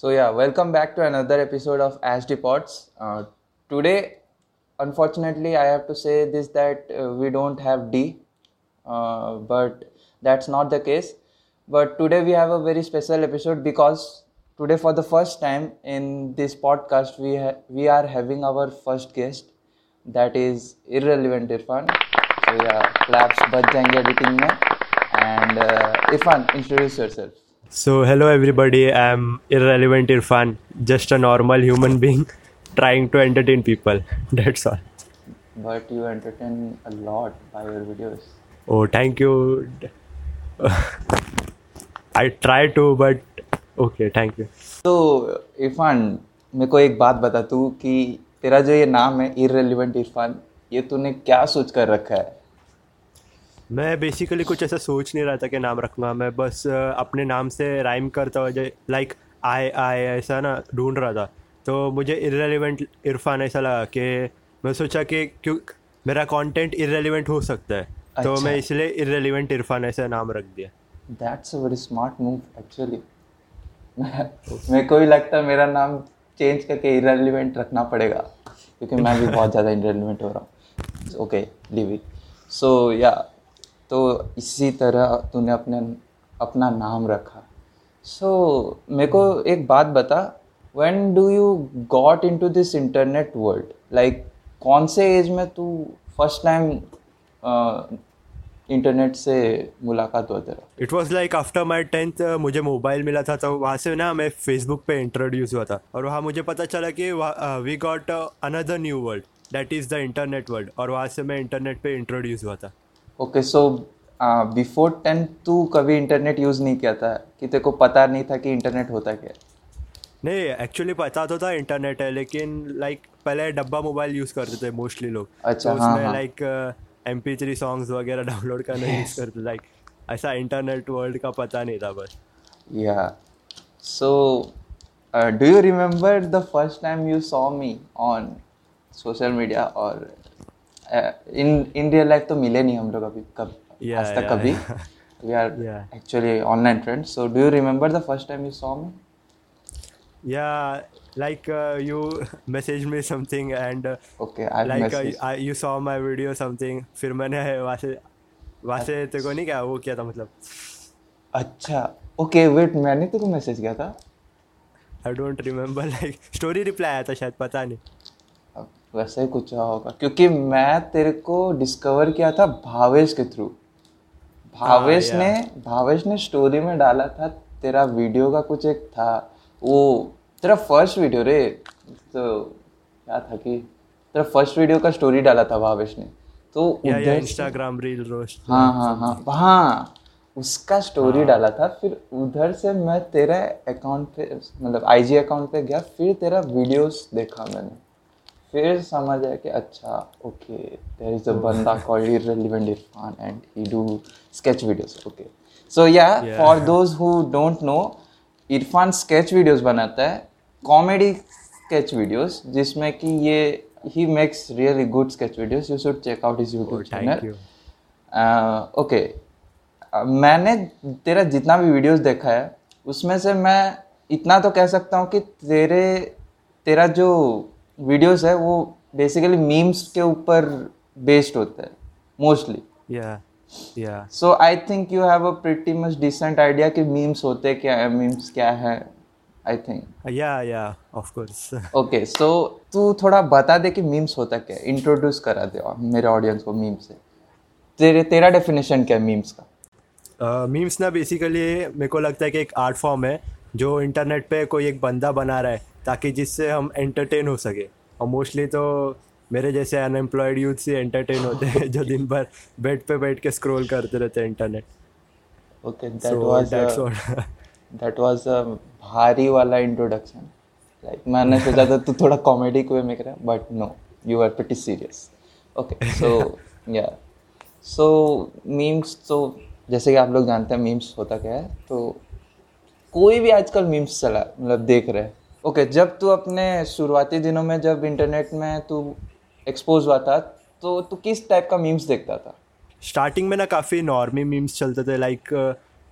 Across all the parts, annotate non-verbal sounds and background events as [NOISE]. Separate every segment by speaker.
Speaker 1: So yeah, welcome back to another episode of ASD Pods. Uh, today, unfortunately, I have to say this that uh, we don't have D, uh, but that's not the case. But today we have a very special episode because today, for the first time in this podcast, we ha- we are having our first guest, that is Irrelevant Irfan. So yeah, claps But jayenge editing. And uh, Irfan, introduce yourself.
Speaker 2: So hello everybody I am irrelevant Irfan just a normal human being trying to entertain people that's all
Speaker 1: but you entertain lot by your videos
Speaker 2: oh thank you I try to but okay thank you
Speaker 1: तो इरफान मे को एक बात बता तू कि तेरा जो ये नाम है इरेलीवेंट इरफान ये तूने क्या सोच कर रखा है?
Speaker 2: मैं बेसिकली कुछ ऐसा सोच नहीं रहा था कि नाम रखूँगा। मैं बस अपने नाम से राइम करता हुआ लाइक आए आए ऐसा ना ढूंढ रहा था। तो मुझे इरेलीवेंट इरफान ऐसा लगा कि मैं सोचा कि क्यों मेरा कंटेंट इरेलीवेंट हो सकता है। अच्छा। तो
Speaker 1: अच्छा।
Speaker 2: मैं इसलिए इरेलीवेंट इरफान ऐसा नाम रख दिया।
Speaker 1: That's a very smart move actually मेरे को भी लगता है मेरा नाम चेंज करके इरेलीवेंट रखना पड़ेगा क्योंकि मैं भी बहुत ज़्यादा इररिलेवेंट हो रहा हूँ। ओके लिव इट सो या तो इसी तरह तूने अपने अपना नाम रखा। सो so, मेरे को एक बात बता when do you got into this internet world like कौन से एज में तू फ़र्स्ट टाइम इंटरनेट से मुलाकात हुआ तेरा?
Speaker 2: It was like after my tenth मुझे मोबाइल मिला था तो वहाँ से ना मैं फेसबुक पे इंट्रोड्यूस हुआ था। और वहाँ मुझे पता चला कि we got another new world that is the internet world और वहाँ से मैं इंटरनेट पे इंट्रोड्यूस हुआ था।
Speaker 1: ओके सो बिफोर टेंथ तू कभी इंटरनेट यूज़ नहीं किया था कि तेरे को पता नहीं था कि इंटरनेट होता क्या? है
Speaker 2: नहीं एक्चुअली पता तो था इंटरनेट है लेकिन लाइक पहले डब्बा मोबाइल यूज़ करते थे मोस्टली लोग।
Speaker 1: अच्छा,
Speaker 2: तो
Speaker 1: हाँ,
Speaker 2: उसमें। Like M P three songs वगैरह [LAUGHS] डाउनलोड करना यूज़ करते लाइक ऐसा इंटरनेट वर्ल्ड का पता नहीं था बस।
Speaker 1: Yeah so do you remember the first time you saw me on social media और इन इन रियल लाइफ तो मिले नहीं हम लोग अभी कब
Speaker 2: Yeah,
Speaker 1: आज तक
Speaker 2: yeah,
Speaker 1: कभी। We
Speaker 2: are
Speaker 1: actually online friends so do you remember the first time you saw me
Speaker 2: Yeah, like uh, you [LAUGHS] messaged me something and uh,
Speaker 1: okay I
Speaker 2: like uh,
Speaker 1: message
Speaker 2: I, you saw my video something. फिर मैंने [LAUGHS] वहाँ से वहाँ से तेरे को नहीं क्या वो किया था मतलब?
Speaker 1: अच्छा ओके वेट मैंने तेरे को मैसेज किया था।
Speaker 2: I don't remember like story reply आया था शायद पता नहीं।
Speaker 1: वैसे ही कुछ होगा। क्योंकि मैं तेरे को डिस्कवर किया था भावेश के थ्रू भावेश
Speaker 2: हाँ,
Speaker 1: ने भावेश ने स्टोरी में डाला था तेरा वीडियो का कुछ एक था। वो तेरा फ़र्स्ट वीडियो रे तो क्या था कि तेरा फ़र्स्ट वीडियो का स्टोरी डाला था भावेश ने। तो उधर
Speaker 2: इंस्टाग्राम रील रोस्ट।
Speaker 1: हाँ हाँ हाँ हाँ उसका स्टोरी हाँ। डाला था फिर उधर से मैं तेरा अकाउंट पे मतलब आईजी अकाउंट पे गया फिर तेरा वीडियोस देखा मैंने। फिर समझ आया कि अच्छा ओके देयर इज़ अ बंदा called irrelevant Irfan and he do sketch videos okay so
Speaker 2: yeah
Speaker 1: for those who don't know Irfan sketch videos बनाता है कॉमेडी स्केच वीडियोस जिसमें कि ये he makes really good sketch videos you should check out
Speaker 2: his
Speaker 1: YouTube
Speaker 2: channel
Speaker 1: okay मैंने तेरा जितना भी videos देखा है उसमें से मैं इतना तो कह सकता हूँ कि तेरे तेरा जो वीडियोस है वो बेसिकली मीम्स के ऊपर बेस्ड होता है mostly
Speaker 2: yeah yeah
Speaker 1: so I think you have a pretty much decent idea कि मीम्स होते क्या है मीम्स क्या है आई थिंक
Speaker 2: या या ऑफ़ कोर्स
Speaker 1: ओके सो तू थोड़ा बता दे कि मीम्स होता क्या है इंट्रोड्यूस करा दे मेरे ऑडियंस को मीम्स से। तेरे तेरा डेफिनेशन क्या है मीम्स का?
Speaker 2: मीम्स Uh, ना बेसिकली मेरे को लगता है कि एक आर्ट फॉर्म है जो इंटरनेट पे कोई एक बंदा बना रहा है ताकि जिससे हम एंटरटेन हो सके। और मोस्टली तो मेरे जैसे अनएम्प्लॉयड यूथ से एंटरटेन होते हैं जो दिन भर बेड पे बैठ के स्क्रॉल करते रहते हैं internet
Speaker 1: okay
Speaker 2: that was
Speaker 1: that was a भारी वाला इंट्रोडक्शन लाइक मैंने सोचा था तू थोड़ा कॉमेडी वे में करे but no you are pretty serious okay so yeah so memes तो जैसे कि आप लोग जानते हैं मीम्स होता क्या है तो कोई भी आजकल मीम्स चला मतलब देख रहे हैं ओके okay, जब तू अपने शुरुआती दिनों में जब इंटरनेट में तू एक्सपोज हुआ था तो तू किस टाइप का मीम्स देखता था?
Speaker 2: स्टार्टिंग में ना काफ़ी नॉर्मी मीम्स चलते थे like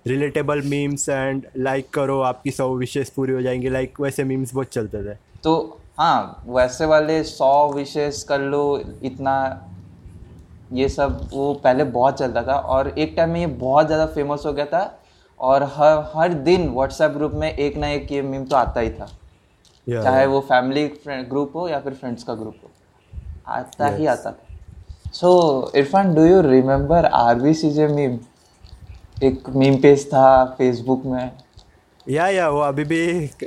Speaker 2: relatable memes and like करो आपकी सौ विशेष पूरी हो जाएँगी लाइक like, वैसे मीम्स बहुत चलते थे।
Speaker 1: तो हाँ वैसे वाले सौ विशेष कर लो इतना ये सब वो पहले बहुत चलता था और एक टाइम में ये बहुत ज़्यादा फ़ेमस हो गया था और हर हर दिन व्हाट्सएप ग्रुप में एक ना एक ये मीम तो आता ही था।
Speaker 2: Yeah,
Speaker 1: चाहे वो फैमिली ग्रुप हो या फिर फ्रेंड्स का ग्रुप हो आता ही आता। था so Irfan do you remember R B C J meme एक मीम पेज था फेसबुक में।
Speaker 2: या या वो अभी भी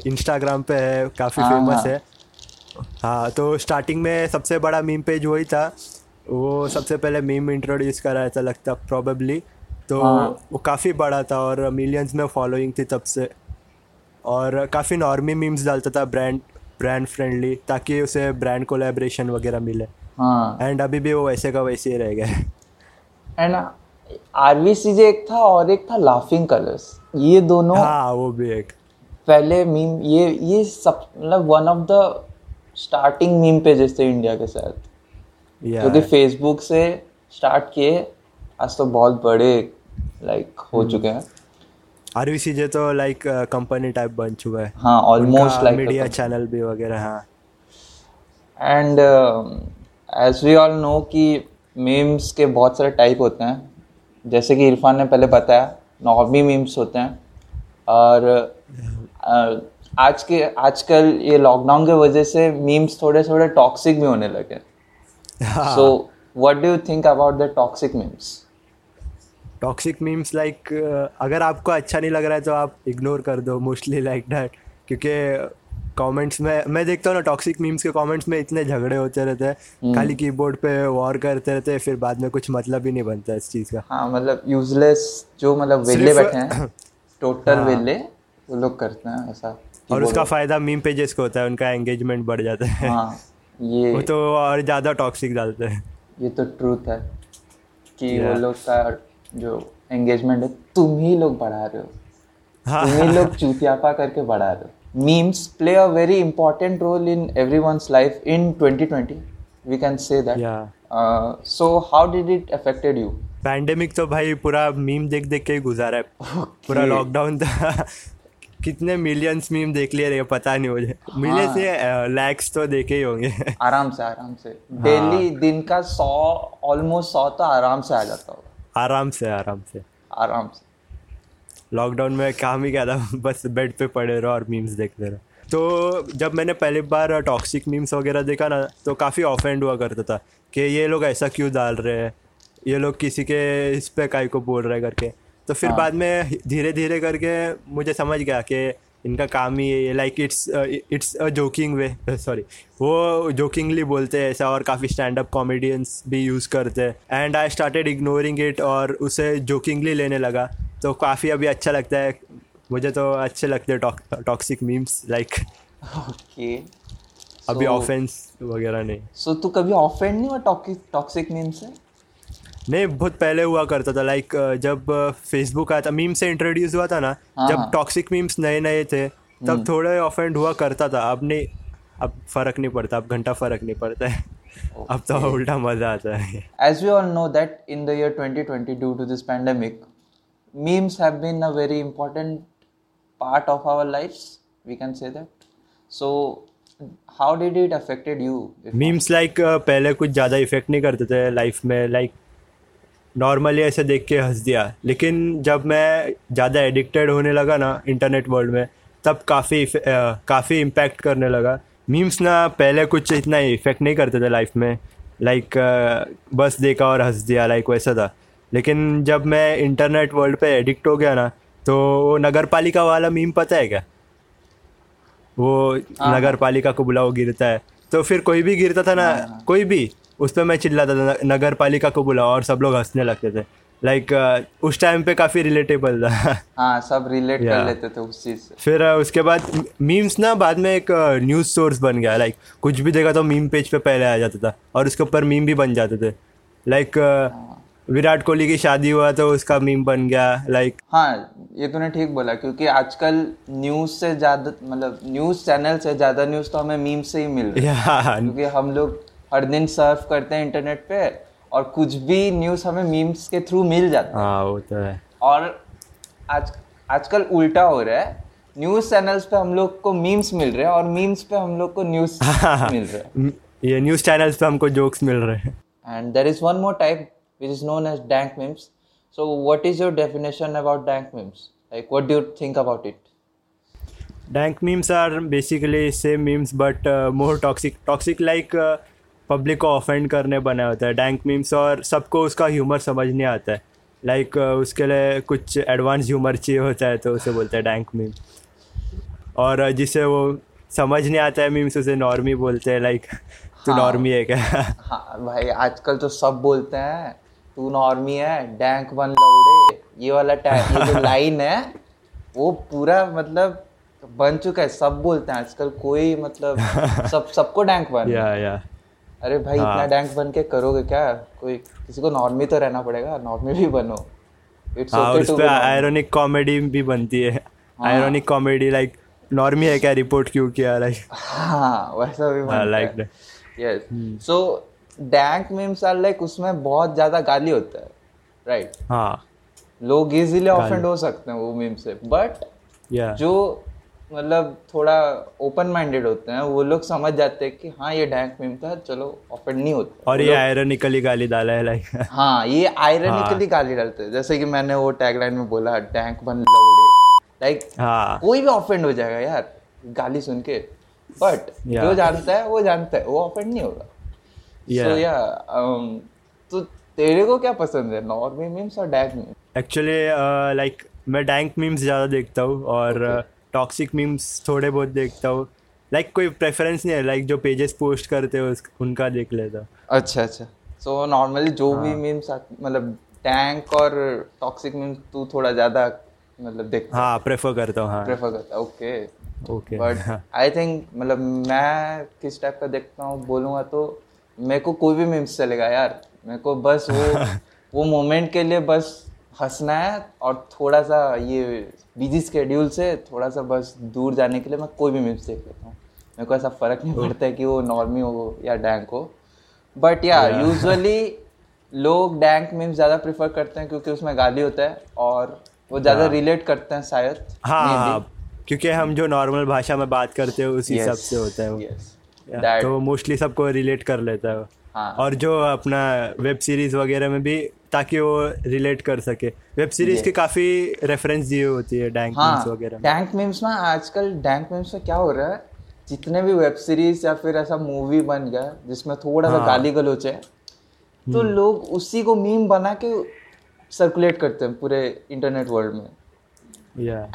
Speaker 2: इंस्टाग्राम पे है काफ़ी
Speaker 1: हाँ,
Speaker 2: फ़ेमस
Speaker 1: हाँ।
Speaker 2: है। हाँ तो स्टार्टिंग में सबसे बड़ा मीम पेज वही था। वो सबसे पहले मीम इंट्रोड्यूस कराया था लगता प्रॉबेबली तो
Speaker 1: हाँ।
Speaker 2: वो काफ़ी बड़ा था और मिलियंस में फॉलोइंग थी तब से। और काफ़ी नॉर्मी मीम्स डालता था ब्रांड ब्रांड फ्रेंडली ताकि उसे ब्रांड कोलेब्रेशन वगैरह मिले।
Speaker 1: हाँ।
Speaker 2: एंड अभी भी वो वैसे का वैसे ही रह गए
Speaker 1: and R B C J एक था और एक था लाफिंग कलर्स ये दोनों
Speaker 2: हाँ वो भी एक।
Speaker 1: पहले मीम ये ये सब मतलब one of the starting meme pages थे इंडिया के साथ।
Speaker 2: या
Speaker 1: जो कि फेसबुक से स्टार्ट किए आज तो बहुत बड़े लाइक हो चुके हैं।
Speaker 2: आर तो लाइक कंपनी टाइप बन चुका है।
Speaker 1: हाँ ऑलमोस्ट लाइक
Speaker 2: मीडिया चैनल भी वगैरह हाँ।
Speaker 1: And as we all know कि मीम्स के बहुत सारे टाइप होते हैं। जैसे कि इरफान ने पहले बताया नॉर्मी मीम्स होते हैं। और uh, आज के आजकल ये लॉकडाउन के वजह से मीम्स थोड़े थोड़े टॉक्सिक भी होने लगे। So what do you think about the toxic memes
Speaker 2: toxic memes like अगर आपको अच्छा नहीं लग रहा है तो आप इग्नोर कर दो मोस्टली लाइक डैट क्योंकि कमेंट्स में मैं देखता हूँ ना टॉक्सिक मीम्स के कमेंट्स में इतने झगड़े होते रहते हैं। खाली कीबोर्ड पे वॉर करते रहते हैं फिर बाद में कुछ मतलब ही नहीं बनता इस चीज़ का।
Speaker 1: हाँ मतलब यूजलेस जो मतलब वेले बैठे हैं [COUGHS] टोटल वेले वो लोग करते हैं ऐसा
Speaker 2: और उसका फ़ायदा मीम पेजेस को होता है उनका एंगेजमेंट बढ़ जाता है।
Speaker 1: हाँ ये
Speaker 2: वो तो और ज़्यादा टॉक्सिक डालते हैं।
Speaker 1: ये तो ट्रूथ है कि वो लोग का जो एंगेजमेंट है तुम ही लोग बढ़ा रहे हो।
Speaker 2: हाँ।
Speaker 1: तुम ही लोग चूतियापा करके बढ़ा रहे हो। Memes play a very important role in everyone's life in 2020 we can say
Speaker 2: that
Speaker 1: so how did it affected you
Speaker 2: pandemic तो भाई पूरा मीम देख देख के ही गुजारा है। पूरा लॉकडाउन था। कितने मिलियंस मीम देख लिए रे पता नहीं मुझे। मिले से लैक्स तो देखे ही होंगे।
Speaker 1: आराम से आराम से। डेली दिन का सौ ऑलमोस्ट सौ तो आराम से आ जाता होगा।
Speaker 2: आराम से आराम से।
Speaker 1: आराम से।
Speaker 2: लॉकडाउन में काम ही क्या था? [LAUGHS] बस बेड पे पड़े रहो और मीम्स देखते रहो। तो जब मैंने पहली बार टॉक्सिक मीम्स वगैरह देखा ना तो काफ़ी ऑफेंड हुआ करता था कि ये लोग ऐसा क्यों डाल रहे हैं? ये लोग किसी के इस पे काय को बोल रहे करके। तो फिर हाँ। बाद में धीरे धीरे करके मुझे समझ गया कि इनका काम ही है। Like it's it's a joking way sorry वो जोकिंगली बोलते हैं ऐसा और काफ़ी स्टैंड अप कॉमेडियंस भी यूज़ करते हैं। And I started ignoring it और उसे जोकिंगली लेने लगा। तो काफ़ी अभी अच्छा लगता है। मुझे तो अच्छे लगते हैं टॉक्सिक मीम्स लाइक
Speaker 1: ओके
Speaker 2: अभी ऑफेंस वगैरह नहीं।
Speaker 1: सो so, तू कभी ऑफेंड नहीं हुआ टॉक्सिक मीम्स से?
Speaker 2: नहीं बहुत पहले हुआ करता था लाइक जब फेसबुक आया था मीम से इंट्रोड्यूस हुआ था ना
Speaker 1: हाँ,
Speaker 2: जब। टॉक्सिक मीम्स नए नए थे तब थोड़े ऑफेंड हुआ करता था अब नहीं अब फ़र्क नहीं पड़ता अब घंटा फ़र्क नहीं पड़ता है okay. अब तो उल्टा मज़ा आता है
Speaker 1: as we all know that in the year 2020, due to this pandemic, memes have been a very important part of our lives. We can say that. So, how did it affected you? If
Speaker 2: memes like पहले कुछ ज़्यादा effect नहीं करते थे life में like normally ऐसे देख के हंस दिया। लेकिन जब मैं ज़्यादा एडिक्टेड होने लगा ना इंटरनेट वर्ल्ड में तब काफ़ी काफ़ी इम्पैक्ट करने लगा। मीम्स ना पहले कुछ इतना इफ़ेक्ट नहीं करते थे लाइफ में। लाइक बस देखा और हंस दिया लाइक वैसा था। लेकिन जब मैं इंटरनेट वर्ल्ड पे एडिक्ट हो गया ना तो वो नगर पालिका वाला मीम पता है क्या? वो नगर पालिका को बुलाओ गिरता है। तो फिर कोई भी गिरता था ना कोई भी उस पर मैं चिल्लाता था नगर पालिका को बुलाओ और सब लोग हंसने लगते थे। लाइक like, uh, उस टाइम पे काफ़ी रिलेटेबल था।
Speaker 1: हाँ सब रिलेट
Speaker 2: yeah.
Speaker 1: कर लेते थे उस चीज़ से।
Speaker 2: फिर uh, उसके बाद मीम्स ना बाद में एक न्यूज़ uh, सोर्स बन गया। लाइक like, कुछ भी देखा तो मीम पेज पे पहले आ जाता था और उसके ऊपर मीम भी बन जाते थे। Like like, uh, Virat Kohli की शादी हुआ तो उसका मीम बन गया। लाइक like...
Speaker 1: हाँ ये तूने ठीक बोला क्योंकि आजकल न्यूज़ से ज़्यादा मतलब न्यूज़ चैनल से ज़्यादा न्यूज़ तो हमें मीम से ही मिल रही है। क्योंकि हम लोग हर दिन सर्फ करते हैं इंटरनेट पे और कुछ भी न्यूज़ हमें मीम्स के थ्रू मिल जाता है।
Speaker 2: हाँ, वो तो है।
Speaker 1: और आज आजकल उल्टा हो रहा है। न्यूज़ चैनल्स पे हम लोग को मीम्स मिल रहे हैं और मीम्स पे हम लोग को न्यूज़ [LAUGHS] मिल रहे हैं।
Speaker 2: ये न्यूज़ चैनल्स पे हमको जोक्स मिल रहे हैं।
Speaker 1: And there is one more type which is known as dank memes so what is your definition about dank memes like what do think about it
Speaker 2: dank memes are basically same memes but more toxic toxic like public को offend करने बना होता है। Dank memes और सबको उसका humour समझ नहीं आता है। लाइक like, uh, उसके लिए कुछ एडवांस ह्यूमर चाहिए होता है तो उसे बोलते हैं डैंक मीम और uh, जिसे वो समझ नहीं आता है मीम्स उसे नॉर्मी बोलते हैं। लाइक [LAUGHS] तू
Speaker 1: हाँ।
Speaker 2: नॉर्मी है क्या? [LAUGHS]
Speaker 1: हाँ भाई आजकल तो सब बोलते हैं तू नॉर्मी है डैंक बन लौड़े। ये वाला टैग ये जो [LAUGHS] लाइन है वो पूरा मतलब बन चुका है। सब बोलते हैं आजकल कोई मतलब सब सबको डैंक बन।
Speaker 2: या या
Speaker 1: अरे भाई
Speaker 2: हाँ।
Speaker 1: इतना डैंक बन के करोगे क्या? कोई किसी को नॉर्मी तो रहना पड़ेगा नॉर्मी भी बनो। इट्स
Speaker 2: हाँ उस
Speaker 1: टू
Speaker 2: आयरनिक कॉमेडी भी बनती है। आयरनिक कॉमेडी लाइक नॉर्मी है क्या रिपोर्ट क्यों किया लाइक
Speaker 1: हाँ वैसा भी बनता like yes so dank memes are like उसमें बहुत ज़्यादा गाली होता है राइट
Speaker 2: हाँ।
Speaker 1: लोग इजीली ऑफेंड हो सकते हैं वो मीम से बट
Speaker 2: या
Speaker 1: जो मतलब थोड़ा ओपन माइंडेड होते हैं वो लोग समझ जाते हैं कि हाँ ये डैंक मीम था चलो ऑफेंड नहीं होता।
Speaker 2: और ये आयरनिकली गाली डाला है लाइक
Speaker 1: हाँ ये आयरनिकली गाली डालते हैं। जैसे कि मैंने वो टैगलाइन में बोला डैंक बन लौड़े। लाइक
Speaker 2: हाँ।
Speaker 1: कोई भी ऑफेंड हो जाएगा यार गाली सुन के। बट जो जानता है वो जानता है वो ऑफेंड नहीं होगा। सो या तो तेरे को क्या पसंद है? नॉर्मी मीम्स और डैग मीम
Speaker 2: एक्चुअली लाइक मैं डैंक मीम्स ज़्यादा देखता हूँ और टॉक्सिक मीम्स थोड़े बहुत देखता हूँ। लाइक like, कोई प्रेफरेंस नहीं है लाइक like, जो पेजेस पोस्ट करते हो उनका देख लेता
Speaker 1: अच्छा अच्छा। सो so, नॉर्मली जो
Speaker 2: हाँ।
Speaker 1: भी मीम्स मतलब टैंक और टॉक्सिक मीम्स तू थोड़ा ज़्यादा मतलब देख
Speaker 2: हाँ। प्रेफर करता हूँ हाँ।
Speaker 1: प्रेफर करता okay
Speaker 2: okay
Speaker 1: but I think मतलब मैं किस टाइप का देखता हूँ बोलूँगा तो मेरे को कोई भी मीम्स चलेगा यार। मेरे को बस वो [LAUGHS] वो मोमेंट के लिए बस हंसना है और थोड़ा सा ये बिज़ी स्केड्यूल से थोड़ा सा बस दूर जाने के लिए मैं कोई भी मीम्स देख लेता हूँ। मेरे को ऐसा फ़र्क नहीं पड़ता है कि वो नॉर्मी हो या डैंक हो। बट या यूजुअली लोग डैंक मीम्स ज़्यादा प्रेफर करते हैं क्योंकि उसमें गाली होता है और वो ज़्यादा रिलेट करते हैं शायद
Speaker 2: हाँ क्योंकि हम जो नॉर्मल भाषा में बात करते हैं उस
Speaker 1: Yes.
Speaker 2: से होता है वो। Yeah, तो मोस्टली सबको रिलेट कर लेता है
Speaker 1: हाँ।
Speaker 2: और जो अपना वेब सीरीज़ वगैरह में भी ताकि वो रिलेट कर सके वेब सीरीज़ की काफ़ी रेफरेंस दी होती है डैंक
Speaker 1: हाँ
Speaker 2: मीम्स वगैरह
Speaker 1: डैंक मीम्स ना आजकल डैंक मीम्स में क्या हो रहा है जितने भी वेब सीरीज़ या फिर ऐसा मूवी बन गया जिसमें थोड़ा सा
Speaker 2: हाँ।
Speaker 1: गाली गलोच है तो
Speaker 2: हम्म।
Speaker 1: लोग उसी को मीम बना के सर्कुलेट करते हैं पूरे इंटरनेट वर्ल्ड में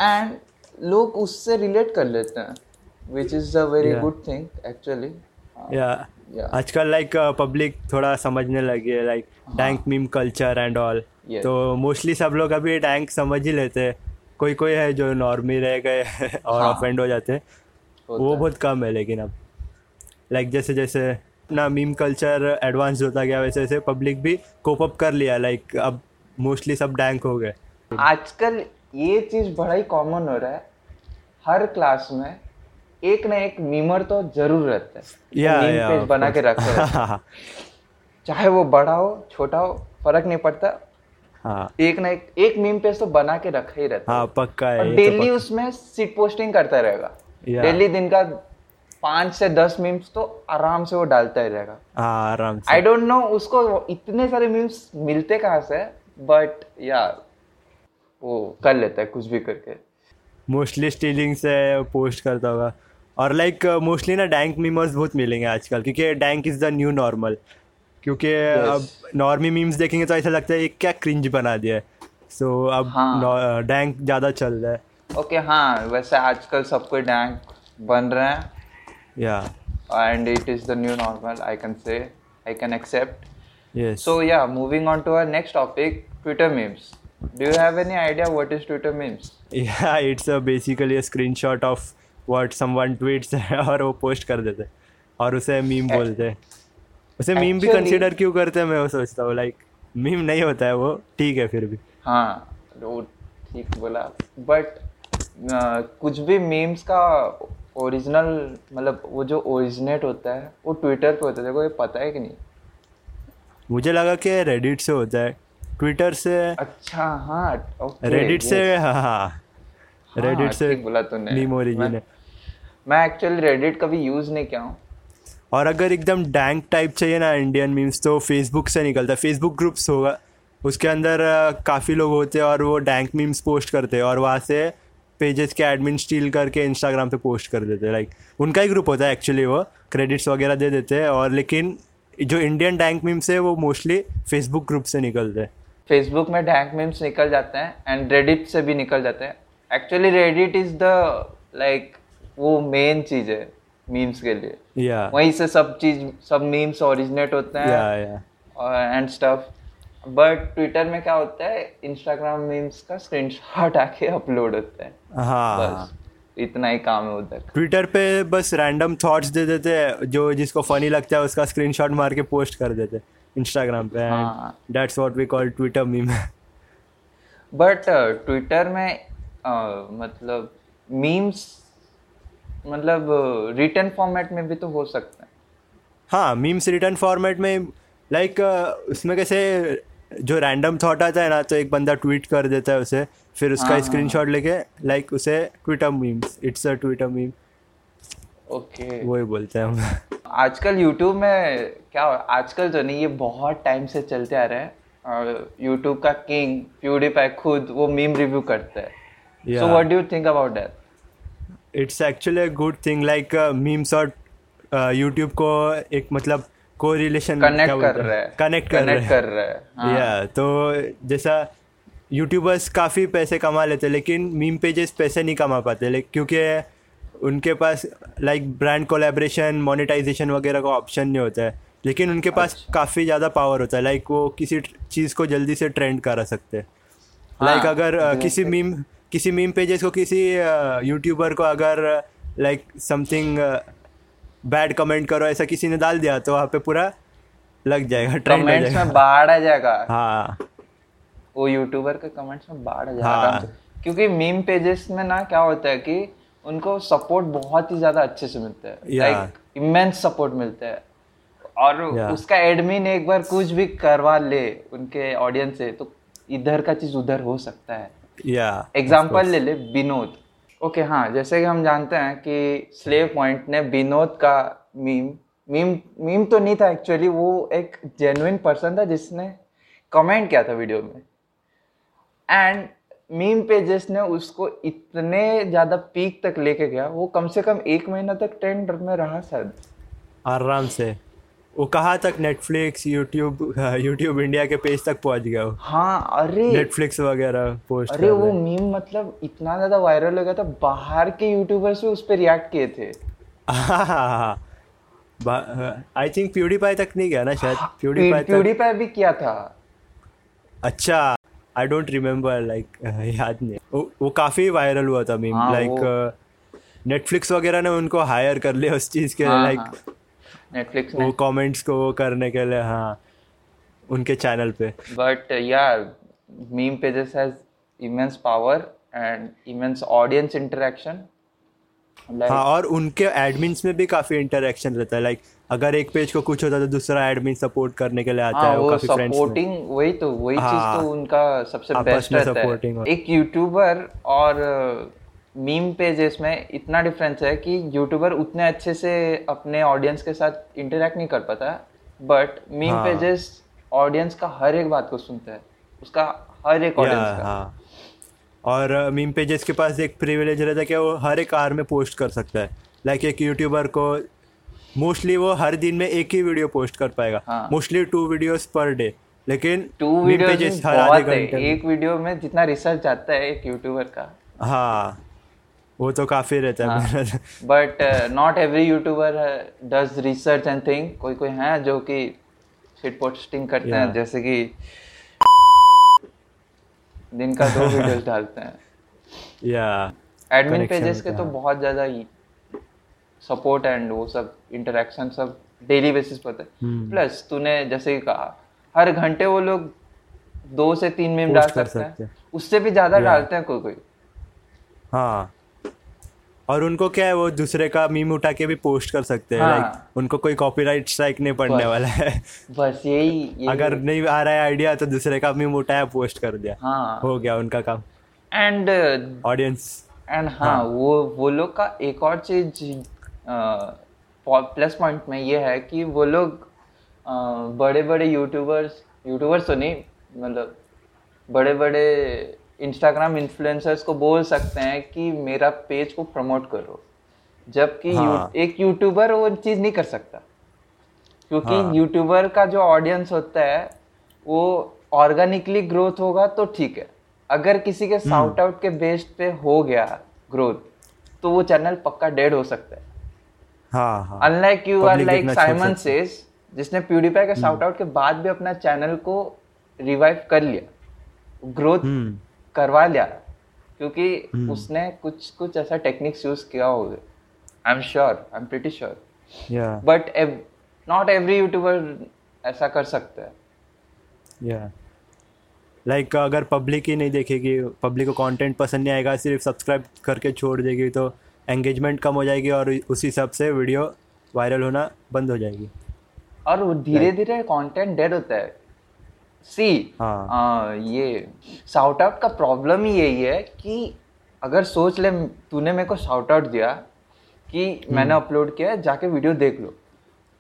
Speaker 1: एंड लोग उससे रिलेट कर लेते हैं which is a
Speaker 2: very.
Speaker 1: Good thing actually
Speaker 2: yeah
Speaker 1: Yeah.
Speaker 2: आजकल लाइक पब्लिक थोड़ा समझने लगी है। Like dank meme culture and all
Speaker 1: हाँ।
Speaker 2: तो मोस्टली सब लोग अभी डैंक समझ ही लेते हैं। कोई कोई है जो नॉर्मी रह गए [LAUGHS] और
Speaker 1: हाँ।
Speaker 2: ऑफेंड हो जाते हैं। वो बहुत कम है लेकिन अब। लाइक जैसे जैसे अपना मीम कल्चर एडवांस होता गया वैसे वैसे पब्लिक भी कोप अप कर लिया लाइक अब मोस्टली सब डैंक हो गए।
Speaker 1: आजकल ये चीज़ बड़ा ही कॉमन हो रहा है। हर क्लास में एक ना एक मीमर तो ज़रूर रहता है।
Speaker 2: या
Speaker 1: मीम
Speaker 2: या
Speaker 1: पेज बना के रखते है। [LAUGHS] चाहे वो बड़ा हो छोटा हो फ़र्क नहीं पड़ता।
Speaker 2: हाँ।
Speaker 1: एक ना एक एक मीम पेज तो बना के रखा ही रहता है
Speaker 2: हाँ। पक्का है ये तो
Speaker 1: डेली उसमें सीट पोस्टिंग करता रहेगा।
Speaker 2: Yeah.
Speaker 1: डेली दिन का पाँच से दस मीम्स तो आराम से वो डालता ही रहेगा।
Speaker 2: हाँ आराम से।
Speaker 1: आई डोंट नो उसको इतने सारे मीम्स मिलते कहाँ से बट यार वो कर लेता है कुछ भी करके।
Speaker 2: मोस्टली स्टीलिंग से पोस्ट करता होगा। और लाइक मोस्टली ना डैंक मीमर्स बहुत मिलेंगे आजकल क्योंकि dank is the new normal क्योंकि अब नॉर्मी मीम्स देखेंगे तो ऐसा लगता है ये क्या क्रिंज बना दिया है। सो अब
Speaker 1: हाँ।
Speaker 2: डैंक ज़्यादा चल रहा है।
Speaker 1: ओके हाँ वैसे आजकल सब कोई डैंक बन रहे हैं।
Speaker 2: Yeah
Speaker 1: and it is the new normal I can say I can accept
Speaker 2: yes
Speaker 1: So yeah, moving on to our next topic, Twitter memes. Do you have any idea what is Twitter memes?
Speaker 2: Yeah it's basically a screenshot of what someone tweets और वो post कर देते हैं। और उसे meme बोलते हैं। उसे मीम भी कंसीडर क्यों करते हैं मैं वो सोचता हूँ लाइक मीम नहीं होता है वो ठीक है फिर भी।
Speaker 1: हाँ वो ठीक बोला। बट कुछ भी मीम्स का ओरिजिनल मतलब वो जो ओरिजिनेट होता है वो ट्विटर पे होता है। देखो ये पता है कि नहीं?
Speaker 2: मुझे लगा कि रेडिट से होता है। ट्विटर से
Speaker 1: अच्छा हाँ ओके
Speaker 2: रेडिट से हाँ हाँ। रेडिट
Speaker 1: हाँ,
Speaker 2: से
Speaker 1: बोला तूने।
Speaker 2: मीम ओरिजिन है।
Speaker 1: मैं- एक्चुअली रेडिट कभी यूज़ नहीं किया हूँ।
Speaker 2: और अगर एकदम डैंक टाइप चाहिए ना इंडियन मीम्स तो फेसबुक से निकलता है। फेसबुक ग्रुप्स होगा। उसके अंदर काफ़ी लोग होते हैं और वो डैंक मीम्स पोस्ट करते हैं और वहाँ से पेजेस के एडमिन स्टील करके इंस्टाग्राम पे पोस्ट कर देते हैं। लाइक उनका ही ग्रुप होता है एक्चुअली वो। क्रेडिट्स वगैरह दे देते हैं और लेकिन जो इंडियन डैंक मीम्स है वो मोस्टली फेसबुक ग्रुप से निकलते हैं।
Speaker 1: फेसबुक में डैंक मीम्स निकल जाते हैं एंड रेडिट से भी निकल जाते हैं। Actually Reddit is the like वो मेन चीज़ है मीम्स के लिए।
Speaker 2: या
Speaker 1: वहीं से सब चीज़ सब मीम्स ओरिजिनेट होते हैं एंड स्टफ़ बट ट्विटर में क्या होता है इंस्टाग्राम मीम्स का स्क्रीनशॉट आके अपलोड होता है।
Speaker 2: हाँ।
Speaker 1: बस इतना ही काम है उधर।
Speaker 2: ट्विटर पे बस रैंडम थॉट्स दे देते हैं जो जिसको फनी लगता है उसका स्क्रीनशॉट मार के पोस्ट कर देते हैं इंस्टाग्राम पे। That's what we call Twitter meme
Speaker 1: but Twitter में uh, मतलब मीम्स मतलब रिटर्न फॉर्मेट में भी तो हो सकता है।
Speaker 2: हाँ मीम्स रिटर्न फॉर्मेट में लाइक like, उसमें कैसे जो रैंडम थॉट आता है ना तो एक बंदा ट्वीट कर देता है उसे फिर उसका
Speaker 1: हाँ,
Speaker 2: स्क्रीनशॉट लेके लाइक उसे Twitter memes it's a Twitter meme
Speaker 1: okay.
Speaker 2: वही बोलते हैं हम।
Speaker 1: आजकल यूट्यूब में क्या आजकल जो नहीं ये बहुत टाइम से चलते आ रहे हैं। यूट्यूब का किंग प्यूडीपाई खुद वो मीम रिव्यू करता है।
Speaker 2: So
Speaker 1: what do you think about that
Speaker 2: it's actually a good thing like memes और यूट्यूब को एक मतलब को रिलेशन
Speaker 1: कनेक्ट कर रहे हैं।
Speaker 2: कनेक्ट कर रहा
Speaker 1: है। हाँ।
Speaker 2: है। या तो जैसा यूट्यूबर्स काफ़ी पैसे कमा लेते हैं लेकिन मीम पेजेस पैसे नहीं कमा पाते क्योंकि उनके पास लाइक ब्रांड कोलेब्रेशन मोनेटाइजेशन वगैरह का ऑप्शन नहीं होता है। लेकिन उनके पास
Speaker 1: अच्छा।
Speaker 2: काफ़ी ज़्यादा पावर होता है लाइक वो किसी चीज़ को जल्दी से ट्रेंड करा सकते हैं।
Speaker 1: हाँ,
Speaker 2: लाइक अगर किसी मीम किसी मीम पेजेस को किसी यूट्यूबर को अगर लाइक समथिंग बैड कमेंट करो ऐसा किसी ने डाल दिया तो वहाँ पे पूरा लग जाएगा ट्रेंड हो जाएगा।
Speaker 1: में बाढ़ आ जाएगा।
Speaker 2: हाँ।
Speaker 1: वो यूट्यूबर के कमेंट्स में बाढ़ आ जाएगा।
Speaker 2: हाँ।
Speaker 1: क्योंकि मीम पेजेस में ना क्या होता है कि उनको सपोर्ट बहुत ही ज़्यादा अच्छे से मिलता है। लाइक इमेंस सपोर्ट मिलता है। और
Speaker 2: Yeah.
Speaker 1: उसका एडमिन एक बार कुछ भी करवा ले उनके ऑडियंस से तो इधर का चीज़ उधर हो सकता है।
Speaker 2: या
Speaker 1: एग्ज़ाम्पल ले ले विनोद ओके हाँ जैसे कि हम जानते हैं कि स्लेव पॉइंट ने विनोद का मीम मीम मीम तो नहीं था एक्चुअली वो एक जेन्युइन पर्सन था जिसने कमेंट किया था वीडियो में। एंड मीम पे जिसने उसको इतने ज़्यादा पीक तक लेके गया वो कम से कम एक महीना तक ट्रेंड में रहा शायद।
Speaker 2: आराम से। वो कहाँ तक नेटफ्लिक्स यूट्यूब यूट्यूब इंडिया के पेज तक पहुँच गया वो
Speaker 1: हाँ अरे।
Speaker 2: नेटफ्लिक्स वगैरह पोस्ट
Speaker 1: अरे वो मीम मतलब इतना ज़्यादा वायरल हो गया था बाहर के यूट्यूबर्स भी उस पर रिएक्ट किए थे।
Speaker 2: आई थिंक प्यूडीपाई तक नहीं गया ना शायद? प्यूडीपाई तक
Speaker 1: प्यूडीपाई भी किया था।
Speaker 2: अच्छा आई डोंट रिमेम्बर लाइक याद नहीं। वो, वो काफ़ी वायरल हुआ था मीम
Speaker 1: हाँ,
Speaker 2: लाइक नेटफ्लिक्स वगैरह ने उनको हायर कर लिया उस चीज़ के
Speaker 1: हाँ,
Speaker 2: लाइक
Speaker 1: हाँ। नेटफ्लिक्स
Speaker 2: वो कमेंट्स को वो करने के लिए हाँ उनके चैनल पे।
Speaker 1: But yeah meme pages has immense power and immense audience interaction
Speaker 2: हाँ और उनके एडमिन्स में भी काफ़ी इंटरेक्शन रहता है। लाइक like, अगर एक पेज को कुछ होता है तो दूसरा एडमिन सपोर्ट करने के लिए आता
Speaker 1: हाँ
Speaker 2: है वो काफ़ी
Speaker 1: सपोर्टिंग वही तो वही
Speaker 2: हाँ।
Speaker 1: चीज़ तो उनका सबसे बेस्ट रहता है। एक यूट्यूबर और मीम पेजेस में इतना डिफरेंस है कि यूट्यूबर उतने अच्छे से अपने ऑडियंस के साथ इंटरेक्ट नहीं कर पाता बट मीम
Speaker 2: हाँ।
Speaker 1: पेजेस ऑडियंस का हर एक बात को सुनता है उसका हर एक ऑडियंस का।
Speaker 2: हाँ। और मीम पेजेस के पास एक प्रिविलेज रहता है कि वो हर एक आर में पोस्ट कर सकता है। लाइक एक यूट्यूबर को मोस्टली वो हर दिन में एक ही वीडियो पोस्ट कर पाएगा। Mostly two videos per day लेकिन
Speaker 1: टू वीडियो एक वीडियो में जितना रिसर्च आता है एक यूट्यूबर का।
Speaker 2: हाँ। वो तो काफ़ी रहता
Speaker 1: हाँ।
Speaker 2: है
Speaker 1: but not every YouTuber does research and think कोई कोई हैं जो कि शिट पोस्टिंग करते
Speaker 2: yeah.
Speaker 1: हैं जैसे कि दिन का दो वीडियोस [LAUGHS] डालते हैं
Speaker 2: या
Speaker 1: एडमिन पेजेस के तो बहुत ज़्यादा सपोर्ट एंड वो सब इंटरेक्शन सब डेली बेसिस पर है। प्लस तूने जैसे कि कहा हर घंटे वो लोग दो से तीन मीम डाल सकते
Speaker 2: सकते
Speaker 1: हैं
Speaker 2: हैं।
Speaker 1: उससे भी ज़्यादा. डालते हैं कोई कोई
Speaker 2: हाँ और उनको क्या है वो दूसरे का मीम उठा के भी पोस्ट कर सकते हैं
Speaker 1: हाँ।
Speaker 2: लाइक उनको कोई कॉपीराइट स्ट्राइक नहीं पड़ने वाला है।
Speaker 1: बस यही यही।
Speaker 2: अगर नहीं आ रहा है आइडिया तो दूसरे का मीम उठाया पोस्ट कर दिया।
Speaker 1: हाँ।
Speaker 2: हो गया उनका काम।
Speaker 1: एंड
Speaker 2: ऑडियंस
Speaker 1: एंड हाँ वो वो लोग का एक और चीज़ प्लस पॉइंट में ये है कि वो लोग बड़े बड़े यूट्यूबर्स यूट्यूबर्स तो नहीं मतलब बड़े बड़े इंस्टाग्राम इन्फ्लुएंसर्स को बोल सकते हैं कि मेरा पेज को प्रमोट करो जबकि
Speaker 2: हाँ. यू-।
Speaker 1: एक यूट्यूबर वो चीज़ नहीं कर सकता। क्योंकि
Speaker 2: हाँ।
Speaker 1: यूट्यूबर का जो ऑडियंस होता है वो ऑर्गेनिकली ग्रोथ होगा तो ठीक है। अगर किसी के साउट आउट के बेस्ड पे हो गया ग्रोथ तो वो चैनल पक्का डेड हो सकता है।
Speaker 2: हाँ हाँ। Unlike you
Speaker 1: are
Speaker 2: like Simon
Speaker 1: Says जिसने प्यूडीफाई के साउट आउट के बाद भी अपना चैनल को रिवाइव कर लिया ग्रोथ
Speaker 2: हम्म।
Speaker 1: करवा लिया क्योंकि उसने कुछ कुछ ऐसा टेक्निक्स यूज़ किया होगा। I am sure I am pretty
Speaker 2: sure
Speaker 1: but not every YouTuber ऐसा कर सकता है।
Speaker 2: या लाइक अगर पब्लिक ही नहीं देखेगी पब्लिक को कंटेंट पसंद नहीं आएगा सिर्फ़ सब्सक्राइब करके छोड़ देगी तो एंगेजमेंट कम हो जाएगी और उसी हिसाब से वीडियो वायरल होना बंद हो जाएगी।
Speaker 1: और धीरे धीरे कंटेंट डेड होता है। सी
Speaker 2: हाँ।
Speaker 1: ये साउट आउट का प्रॉब्लम ही यही है कि अगर सोच ले तूने मेरे को शाउट आउट दिया कि मैंने अपलोड किया है जाके वीडियो देख लो।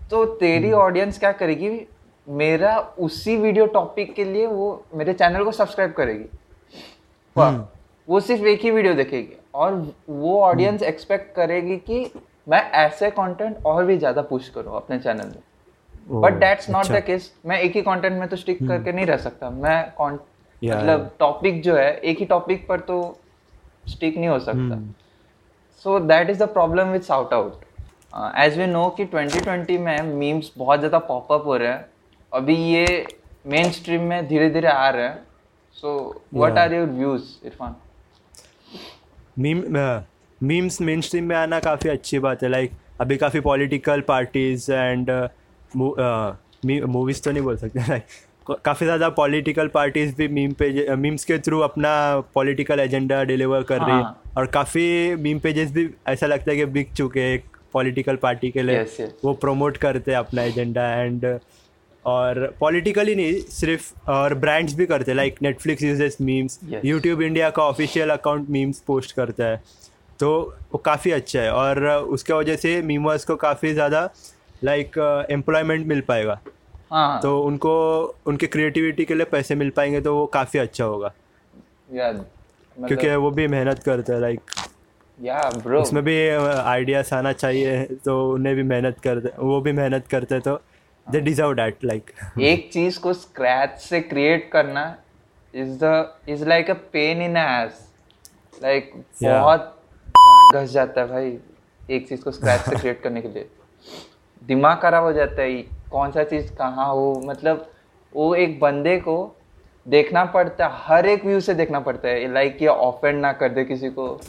Speaker 1: तो तेरी ऑडियंस क्या करेगी? मेरा उसी वीडियो टॉपिक के लिए वो मेरे चैनल को सब्सक्राइब करेगी। वो सिर्फ़ एक ही वीडियो देखेगी और वो ऑडियंस एक्सपेक्ट करेगी कि मैं ऐसे कंटेंट और भी ज़्यादा पुश करूँ अपने चैनल में। But that's
Speaker 2: not.
Speaker 1: The case मैं एक ही कंटेंट में तो स्टिक करके नहीं रह सकता। मैं मतलब टॉपिक जो है एक ही टॉपिक पर तो स्टिक नहीं हो सकता।
Speaker 2: हम्म,
Speaker 1: so that is the problem with shout out as we know कि 2020 में मीम्स बहुत ज़्यादा पॉपअप हो रहे हैं। अभी ये मेन स्ट्रीम में धीरे धीरे आ रहे हैं। So what
Speaker 2: Yeah.
Speaker 1: Are your views
Speaker 2: Irfan meme memes mainstream में आना काफ़ी अच्छी बात है। लाइक like, अभी काफ़ी पॉलिटिकल पार्टीज़ एंड मूवीज़ तो नहीं बोल सकते लाइक काफ़ी ज़्यादा पॉलिटिकल पार्टीज़ भी मीम पेज मीम्स के थ्रू अपना पॉलिटिकल एजेंडा डिलीवर कर रही है
Speaker 1: हाँ।
Speaker 2: और काफ़ी मीम पेजेस भी ऐसा लगता है कि बिक चुके हैं एक पॉलिटिकल पार्टी के लिए
Speaker 1: Yes, yes.
Speaker 2: वो प्रमोट करते हैं अपना एजेंडा एंड और पॉलिटिकली नहीं सिर्फ़ और ब्रांड्स भी करते हैं like Netflix uses
Speaker 1: memes
Speaker 2: YouTube India का ऑफिशियल अकाउंट मीम्स पोस्ट करता है तो वो काफ़ी अच्छा है और उसके वजह से मीमर्स को काफ़ी ज़्यादा लाइक एम्प्लॉयमेंट मिल पाएगा।
Speaker 1: हाँ।
Speaker 2: तो उनको उनके क्रिएटिविटी के लिए पैसे मिल पाएँगे तो वो काफ़ी अच्छा होगा। क्योंकि
Speaker 1: मतलब
Speaker 2: वो भी मेहनत करते हैं लाइक
Speaker 1: या ब्रो
Speaker 2: उसमें भी आइडियाज़ आना चाहिए तो उन्हें भी मेहनत करते वो भी मेहनत करते तो दे डिजर्व डैट लाइक
Speaker 1: एक चीज़ को स्क्रैच से क्रिएट करना is the is like a pain in ass
Speaker 2: like
Speaker 1: बहुत घस जाता है भाई एक चीज़ को स्क्रैच से [LAUGHS] क्रिएट करने के लिए। दिमाग खराब हो जाता है कौन सा चीज़ कहाँ हो? मतलब वो एक बंदे को देखना पड़ता है हर एक व्यू से देखना पड़ता है लाइक ये ऑफेंड ना कर दे किसी को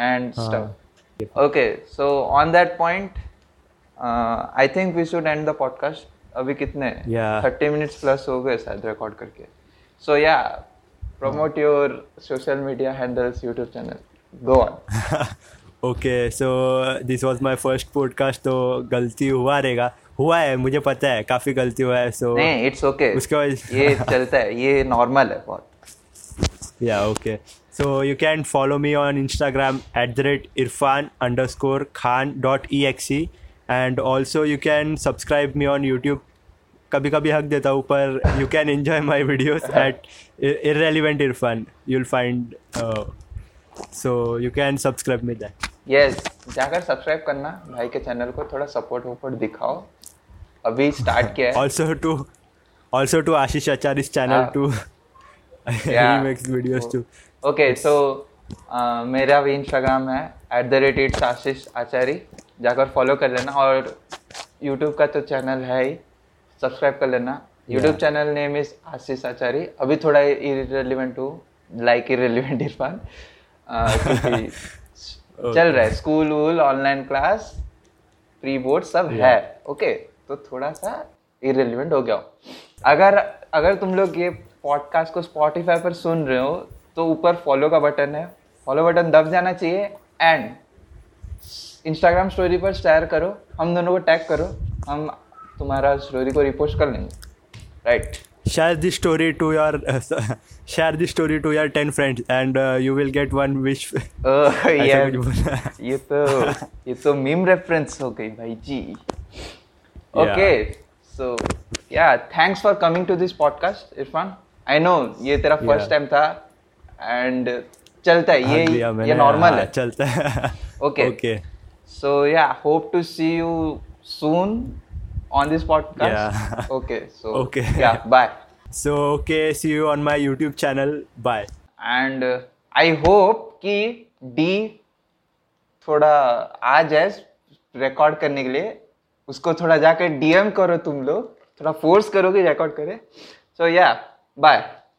Speaker 1: and stuff okay so on that point I think we should end the podcast अभी कितने? थर्टी मिनट्स प्लस हो गए शायद रिकॉर्ड करके. सो या promote your social media handles youtube channel. Go on. [LAUGHS]
Speaker 2: Okay so this was my first podcast तो गलती हुआ रहेगा। हुआ है मुझे पता है काफ़ी गलती हुआ है सो
Speaker 1: इट्स ओके
Speaker 2: उसके बाद
Speaker 1: ये चलता है ये नॉर्मल है बहुत।
Speaker 2: या okay so you can follow me on Instagram at the rate Irfan under score Khan dot E X C and also you can subscribe me on YouTube कभी कभी हक देता हूँ पर you can enjoy my videos at irrelevant Irfan you'll find so you can subscribe me that
Speaker 1: yes जाकर subscribe करना भाई के चैनल को थोड़ा सपोर्ट वपोर्ट दिखाओ। अभी स्टार्ट किया है।
Speaker 2: Also to also to ashish achari's channel
Speaker 1: Ah.
Speaker 2: too
Speaker 1: Yeah. [LAUGHS]
Speaker 2: he makes videos
Speaker 1: okay so मेरा भी इंस्टाग्राम है at the rate it's Ashish Achari जाकर फॉलो कर लेना और यूट्यूब का तो चैनल है ही। सब्सक्राइब कर लेना। YouTube channel name is Ashish Achari अभी थोड़ा इरेलीवेंट हूँ लाइक इरेलीवेंट इरफान। [LAUGHS] चल रहा है। स्कूल वूल ऑनलाइन क्लास प्री बोर्ड सब है। ओके तो थोड़ा सा इरेलीवेंट हो गया। हूँ। अगर अगर तुम लोग ये पॉडकास्ट को स्पॉटिफाई पर सुन रहे हो तो ऊपर फॉलो का बटन है। फॉलो बटन दब जाना चाहिए एंड इंस्टाग्राम स्टोरी पर शेयर करो। हम दोनों को टैग करो। हम तुम्हारा स्टोरी को रिपोस्ट कर लेंगे। Right
Speaker 2: share this story to your [LAUGHS] share this story to your 10 friends and uh, you will get one wish ऐसा
Speaker 1: यार
Speaker 2: कुछ बोला।
Speaker 1: ये तो ये तो मीम रेफरेंस हो गई भाई जी okay so yeah thanks for coming to this podcast Irfan I know ये तेरा फर्स्ट
Speaker 2: Yeah.
Speaker 1: टाइम था एंड चलता है
Speaker 2: हाँ, दिया
Speaker 1: ये
Speaker 2: मैंने,
Speaker 1: ये नॉर्मल
Speaker 2: हाँ,
Speaker 1: है
Speaker 2: चलता है
Speaker 1: Okay.
Speaker 2: okay
Speaker 1: So yeah, hope to see you soon On this podcast.
Speaker 2: Yeah.
Speaker 1: Okay. So
Speaker 2: Okay.
Speaker 1: Yeah. Bye.
Speaker 2: so okay see you on my youtube channel bye
Speaker 1: And uh, I hope कि D थोड़ा आ जाए record करने के लिए उसको थोड़ा जाकर DM करो तुम लोग थोड़ा फोर्स करो कि रिकॉर्ड करे सो या बाय